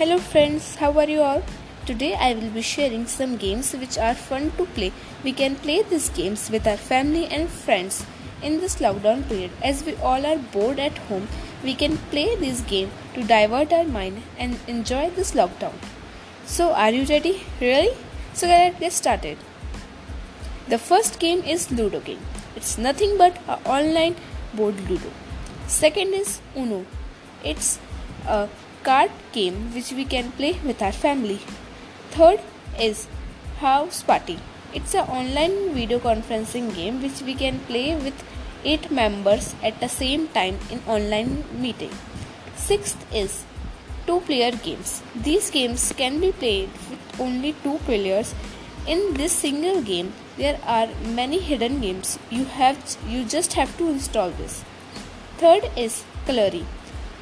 Hello friends, how are you all? Today I will be sharing some games which are fun to play. We can play these games with our family and friends in this lockdown period. As we all are bored at home, we can play this game to divert our mind and enjoy this lockdown. So, are you ready? Really? So, let's get started. The first game is Ludo game. It's nothing but an online board Ludo. Second is Uno. It's a card game which we can play with our family. Third is Houseparty. It's an online video conferencing game which we can play with 8 members at the same time in online meeting. Sixth is two player games. These games can be played with only two players. In this single game there are many hidden games. You have you just have to install this. Third is Colory.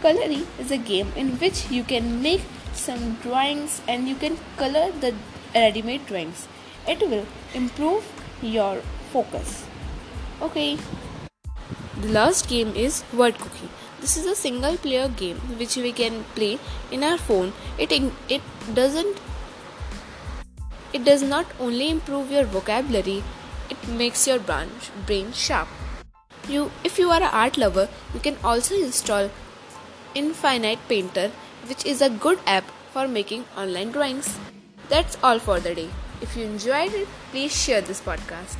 Coloring is a game in which you can make some drawings and you can color the ready made drawings. It will improve your focus. Okay. The last game is Word Cookie. This is a single player game which we can play in our phone. It it doesn't it does not only improve your vocabulary, it makes your brain sharp. You if you are an art lover, you can also install Infinite Painter, which is a good app for making online drawings. That's all for the day. If you enjoyed it, please share this podcast.